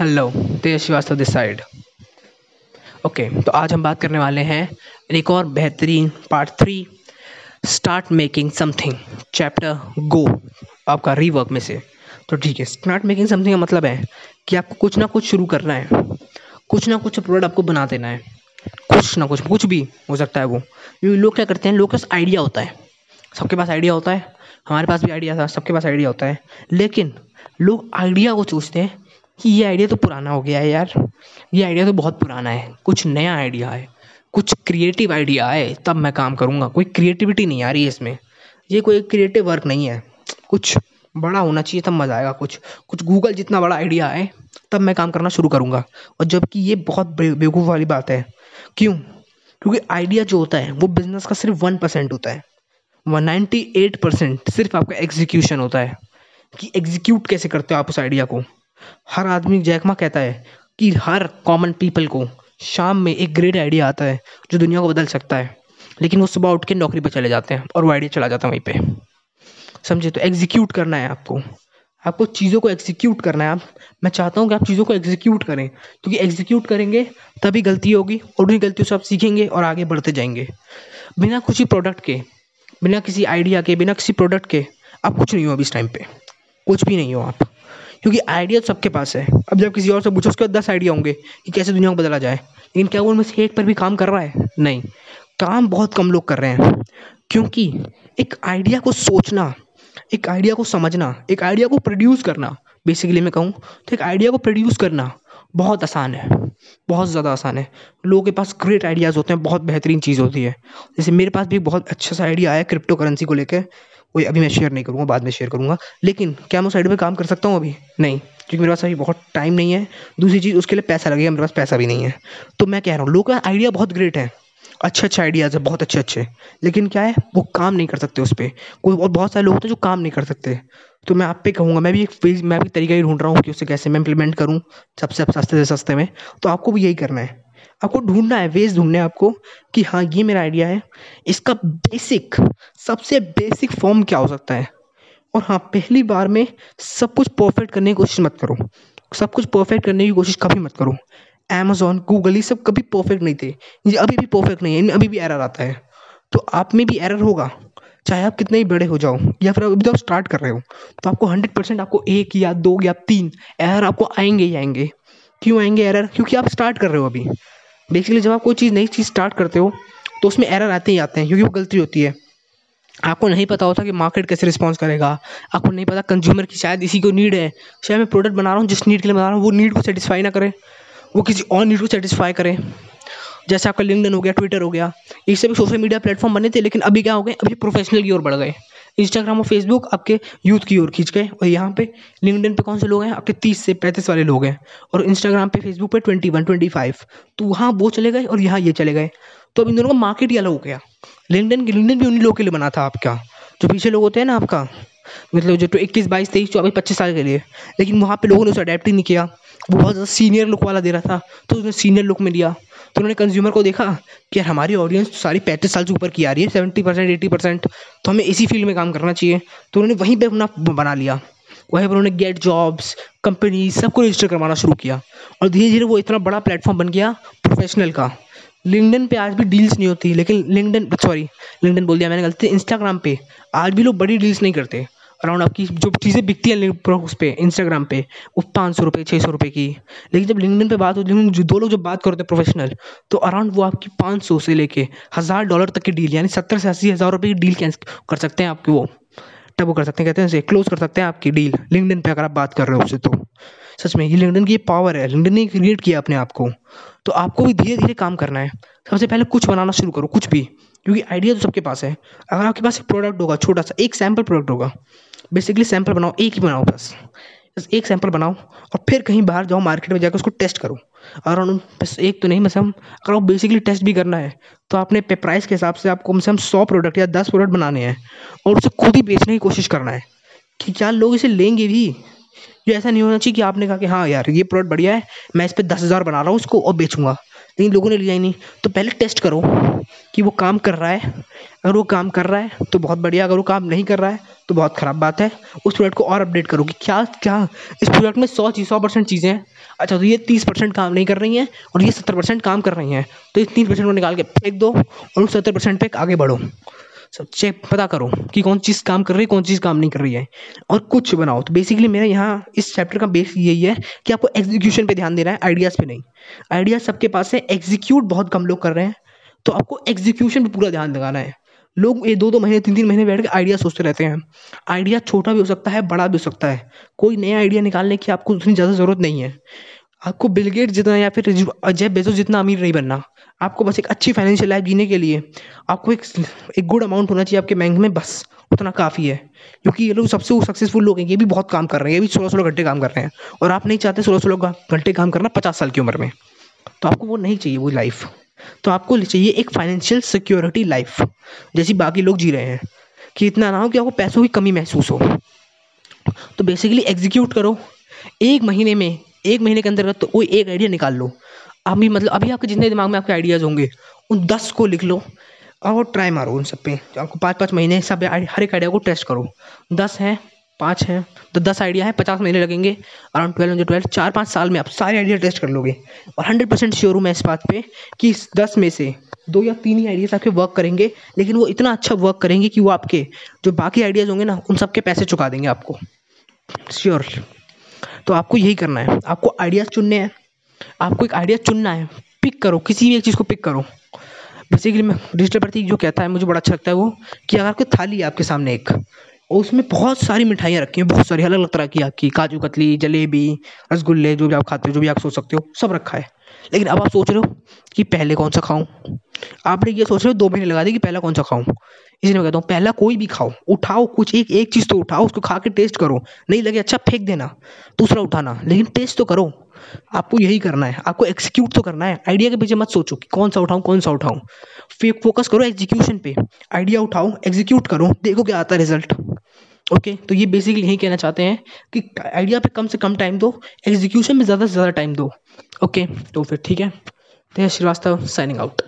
Hello Tej Shrivastava this side okay तो आज हम बात करने वाले हैं एक और बेहतरीन part three start making something chapter go आपका रीवर्क में से. तो ठीक है स्टार्ट मेकिंग समथिंग का मतलब है कि आपको कुछ ना कुछ शुरू करना है, कुछ ना कुछ प्रोडक्ट आपको बना देना है, कुछ ना कुछ कुछ भी हो सकता है वो. लोग क्या करते हैं, लोग के पास आइडिया होता है. सबके पास आइडिया होता है, हमारे पास भी आइडिया था, सबके पास आइडिया होता है. लेकिन लोग आइडिया को सोचते हैं कि ये आइडिया तो पुराना हो गया है यार। ये आइडिया तो बहुत पुराना है। कुछ नया आइडिया है। कुछ क्रिएटिव आइडिया है। तब मैं काम करूँगा। कोई क्रिएटिविटी नहीं आ रही है इसमें। ये कोई क्रिएटिव वर्क नहीं है। कुछ बड़ा होना चाहिए तब मज़ा आएगा कुछ। कुछ गूगल जितना बड़ा आइडिया है, तब मैं काम करना शुरू करूँगा। और जबकि ये बहुत बेवकूफ़ वाली बात है। क्यों? क्योंकि आइडिया जो होता है, वो बिज़नेस का सिर्फ़ वन परसेंट होता है। वन नाइन्टी एट परसेंट सिर्फ़ आपका एग्जीक्यूशन होता है। कि एग्जीक्यूट कैसे करते हो आप उस आइडिया को? हर आदमी जैकमा कहता है कि हर कॉमन पीपल को शाम में एक ग्रेट आइडिया आता है, जो दुनिया को बदल सकता है। लेकिन वो सुबह उठ के नौकरी पर चले जाते हैं और वो आइडिया चला जाता है वहीं पर समझे? तो एग्जीक्यूट करना है आपको। आपको चीज़ों को एग्जीक्यूट करना है। आप, मैं चाहता हूँ कि आप चीज़ों को एग्जीक्यूट करें। क्योंकि एग्जीक्यूट करेंगे, तभी गलती होगी और उन्हीं गलतियों से आप सीखेंगे और आगे बढ़ते जाएँगे। बिना किसी प्रोडक्ट के, बिना किसी आइडिया के, बिना किसी प्रोडक्ट के आप कुछ नहीं हो अभी इस टाइम पे। कुछ भी नहीं हो आप। क्योंकि आइडिया सबके पास है। अब जब किसी और से पूछो, उसके दस आइडिया होंगे कि कैसे दुनिया को बदला जाए। लेकिन क्या वो उनमें से एक पर भी काम कर रहा है? नहीं। काम बहुत कम लोग कर रहे हैं। क्योंकि एक आइडिया को सोचना, एक आइडिया को समझना, एक आइडिया को प्रोड्यूस करना बेसिकली मैं कहूँ तो एक आइडिया को प्रोड्यूस करना बहुत आसान है। बहुत ज़्यादा आसान है। लोगों के पास ग्रेट आइडियाज़ होते हैं, बहुत बेहतरीन चीज़ होती है। जैसे मेरे पास भी बहुत अच्छा सा आइडिया आया क्रिप्टो करेंसी को लेकर वही अभी मैं शेयर नहीं करूँगा, बाद में शेयर करूँगा। लेकिन क्या मैं उस आइडिया पे काम कर सकता हूँ अभी? नहीं, क्योंकि मेरे पास अभी बहुत टाइम नहीं है। दूसरी चीज़, उसके लिए पैसा लगेगा, मेरे पास पैसा भी नहीं है। तो मैं कह रहा हूँ, लोगों का आइडिया बहुत ग्रेट है। अच्छे अच्छे आइडियाज़ है, बहुत अच्छे अच्छे। लेकिन क्या है, वो काम नहीं कर सकते उस पर कोई और बहुत सारे लोग होते हैं जो काम नहीं कर सकते। तो मैं आप पे कहूँगा, मैं भी एक फ़ेज़ मैं भी तरीका ही ढूंढ रहा हूँ कि उसे कैसे मैं इम्प्लीमेंट करूँ सबसे सस्ते से सस्ते में। तो आपको भी यही करना है। आपको ढूंढना है वेज ढूंढना है आपको कि हाँ ये मेरा आइडिया है। इसका बेसिक सबसे बेसिक फॉर्म क्या हो सकता है? और हाँ पहली बार में सब कुछ परफेक्ट करने की कोशिश मत करो। सब कुछ परफेक्ट करने की कोशिश कभी मत करो। अमेजोन गूगल ये सब कभी परफेक्ट नहीं थे। ये अभी भी परफेक्ट नहीं है, इनमें अभी भी एरर आता है। तो आप में भी एरर होगा। चाहे आप कितने ही बड़े हो जाओ, या फिर अभी तो आप स्टार्ट कर रहे हो तो आपको हंड्रेड परसेंट आपको एक या दो या तीन एरर आपको आएँगे ही आएँगे। क्यों आएँगे एरर क्योंकि आप स्टार्ट कर रहे हो अभी। बेसिकली जब आप कोई चीज़ नई चीज़ स्टार्ट करते हो तो उसमें एरर आते ही आते हैं, क्योंकि वो गलती होती है। आपको नहीं पता होता कि मार्केट कैसे रिस्पॉन्स करेगा। आपको नहीं पता कंज्यूमर की शायद इसी को नीड है। शायद मैं प्रोडक्ट बना रहा हूँ, जिस नीड के लिए बना रहा हूँ, वो नीड को सेटिस्फाई ना करे। वो किसी और नीड को सेटिस्फाई करे। जैसे आपका लिंकडन हो गया ट्विटर हो गया इससे भी सोशल मीडिया प्लेटफॉर्म बने थे, लेकिन अभी क्या हो गए? अभी प्रोफेशनल की ओर बढ़ गए। इंस्टाग्राम और फेसबुक आपके यूथ की ओर खींच गए और यहाँ पे लिंकडिन पे कौन से लोग हैं? आपके तीस से पैंतीस वाले लोग हैं। और इंस्टाग्राम पे फेसबुक पे ट्वेंटी वन ट्वेंटी फाइव तो वहाँ वो चले गए और यहाँ ये चले गए। तो अब इन दोनों का मार्केट ही अलग हो गया। लिंकडिन की लिंकडिन भी उन्हीं लोगों के लिए बना था आपका। जो पीछे लोग होते हैं ना आपका मतलब जो इक्कीस, बाईस, तेईस, चौबीस, पच्चीस साल के लिए। लेकिन वहाँ पे लोगों ने उसे अडेप्ट ही नहीं किया। वो बहुत ज़्यादा सीनियर लुक वाला दे रहा था तो उसने सीनियर लुक में दिया तो उन्होंने कंज्यूमर को देखा कि यार हमारी ऑडियंस सारी पैंतीस साल से ऊपर की आ रही है सेवेंटी परसेंट एटी परसेंट तो हमें इसी फ़ील्ड में काम करना चाहिए। तो उन्होंने वहीं पर अपना बना लिया। वहीं पर उन्होंने गेट जॉब्स कंपनी सबको रजिस्टर करवाना शुरू किया। और धीरे धीरे वो इतना बड़ा प्लेटफॉर्म बन गया प्रोफेशनल का। लिंकडन पे आज भी डील्स नहीं होती, लेकिन लिंकडन सॉरी लिंकडन बोल दिया मैंने गलती इंस्टाग्राम पे आज भी लोग बड़ी डील्स नहीं करते। अराउंड आपकी जो चीज़ें बिकती हैं उस पर इंस्टाग्राम पे वो पाँच सौ रुपये छः सौ रुपये की। लेकिन जब लिंकडिन पे बात होती है दो लोग जब बात करते हैं प्रोफेशनल तो अराउंड वो आपकी पाँच सौ से लेके हज़ार डॉलर तक की डील यानी सत्तर से अस्सी हज़ार रुपये की डील कर सकते हैं आपकी वो। तब वो कर सकते हैं, कहते हैं क्लोज कर सकते हैं आपकी डील लिंकडिन पे, अगर आप बात कर रहे हो उससे तो। सच में, ये लिंकडिन की पावर है। लिंकडिन ने क्रिएट किया अपने आप को। तो आपको भी धीरे धीरे काम करना है। सबसे पहले कुछ बनाना शुरू करो, कुछ भी। क्योंकि आइडिया तो सबके पास है। अगर आपके पास एक प्रोडक्ट होगा, छोटा सा, एक सैंपल प्रोडक्ट होगा बेसिकली सैंपल बनाओ, एक ही बनाओ बस। बस एक सैंपल बनाओ और फिर कहीं बाहर जाओ मार्केट में जाकर उसको टेस्ट करो। और बस एक तो नहीं मतलब अगर आपको बेसिकली टेस्ट भी करना है तो आपने पे प्राइस के हिसाब से आपको कम से कम सौ प्रोडक्ट या दस प्रोडक्ट बनाने हैं और उसे खुद ही बेचने की कोशिश करना है कि क्या लोग इसे लेंगे भी। ये ऐसा नहीं होना चाहिए कि आपने कहा कि हाँ यार, ये प्रोडक्ट बढ़िया है, मैं इस पर दस हज़ार बना रहा हूँ, उसको और बेचूँगा। लेकिन लोगों ने लिया ही नहीं। तो पहले टेस्ट करो कि वो काम कर रहा है। अगर वो काम कर रहा है तो बहुत बढ़िया। अगर वो काम नहीं कर रहा है तो बहुत ख़राब बात है। उस प्रोडक्ट को और अपडेट करो कि क्या क्या? इस प्रोडक्ट में सौ चीज़, सौ परसेंट चीज़ें हैं। अच्छा तो ये तीस परसेंट काम नहीं कर रही हैं और ये सत्तर परसेंट काम कर रही हैं। तो इस तीस परसेंट को निकाल के फेंक दो और उस सत्तर परसेंट पे आगे बढ़ो। सब चेक पता करो कि कौन चीज़ काम कर रही है, कौन चीज़ काम नहीं कर रही है। और कुछ बनाओ। तो बेसिकली मेरा यहाँ इस चैप्टर का बेस यही है कि आपको एग्जीक्यूशन पे ध्यान देना है आइडियाज़ पे नहीं। आइडियाज़ सबके पास है एग्जीक्यूट बहुत कम लोग कर रहे हैं तो आपको एग्जीक्यूशन पे पूरा ध्यान लगाना है। लोग ये दो दो महीने तीन तीन महीने बैठ के आइडिया सोचते रहते हैं। आइडिया छोटा भी हो सकता है, बड़ा भी हो सकता है। कोई नया आइडिया निकालने की आपको उतनी ज़्यादा ज़रूरत नहीं है। आपको बिलगेट जितना या फिर अजय बेजो जितना अमीर नहीं बनना। आपको बस एक अच्छी फाइनेंशियल लाइफ जीने के लिए आपको एक एक गुड अमाउंट होना चाहिए आपके बैंक में, बस। उतना काफ़ी है। क्योंकि ये लोग सबसे सक्सेसफुल लोग हैं, ये भी बहुत काम कर रहे हैं, ये भी सोलह सोलह घंटे काम कर रहे हैं। और आप नहीं चाहते सोलह सोलह घंटे काम करना पचास साल की उम्र में। तो आपको वो नहीं चाहिए वो लाइफ तो आपको चाहिए एक फाइनेंशियल सिक्योरिटी लाइफ जैसी बाकी लोग जी रहे हैं। कि इतना ना हो कि आपको पैसों की कमी महसूस हो। तो बेसिकली एग्जीक्यूट करो। एक महीने में एक महीने के अंदर तो कोई एक आइडिया निकाल लो। अभी मतलब अभी आपके जितने दिमाग में आपके आइडियाज़ होंगे, उन दस को लिख लो और ट्राई मारो उन सब पे। आपको पाँच पाँच महीने सब हर एक आइडिया को टेस्ट करो। दस हैं, पाँच हैं तो दस आइडिया है, पचास महीने लगेंगे। अराउंड ट्वेल्व इंटू ट्वेल्व चार पाँच साल में आप सारे आइडिया टेस्ट कर लोगे। और हंड्रेड परसेंट श्योर हूँ मैं इस बात पे कि इस दस में से दो या तीन ही आइडियाज़ आपके वर्क करेंगे, लेकिन वो इतना अच्छा वर्क करेंगे कि वो आपके जो बाकी आइडियाज़ होंगे ना, उन सबके पैसे चुका देंगे आपको। श्योर तो आपको यही करना है। आपको आइडियाज़ चुनने हैं। आपको एक आइडिया चुनना है। पिक करो। किसी भी एक चीज़ को पिक करो। बेसिकली मैं डिजिटल प्रतीक जो कहता है, मुझे बड़ा अच्छा लगता है वो कि अगर आपकी थाली है आपके सामने एक और उसमें बहुत सारी मिठाइयाँ रखी हैं, बहुत सारी अलग अलग तरह की आपकी, काजू कतली, जलेबी, रसगुल्ले, जो भी आप खाते हो, जो भी आप सोच सकते हो, सब रखा है। लेकिन अब आप सोच रहे हो कि पहले कौन सा खाऊं? आपने ये सोच रहे हो दो महीने लगा दी कि पहला कौन सा खाऊं? इसलिए मैं कहता हूँ पहला कोई भी खाओ, उठाओ कुछ एक एक चीज़ तो उठाओ, उसको खा के टेस्ट करो। नहीं लगे अच्छा फेंक देना, दूसरा उठाना, लेकिन टेस्ट तो करो। आपको यही करना है, आपको एक्सिक्यूट तो करना है। आइडिया के पीछे मत सोचो कि कौन सा उठाऊँ, कौन सा उठाऊँ। फिर फोकस करो एग्जीक्यूशन पे। आइडिया उठाओ एग्जीक्यूट करो, देखो क्या आता है रिज़ल्ट ओके तो ये बेसिकली यही कहना चाहते हैं कि आइडिया पे कम से कम टाइम दो एग्जीक्यूशन में ज़्यादा से ज़्यादा टाइम दो। ओके तो फिर ठीक है। Srivastava signing out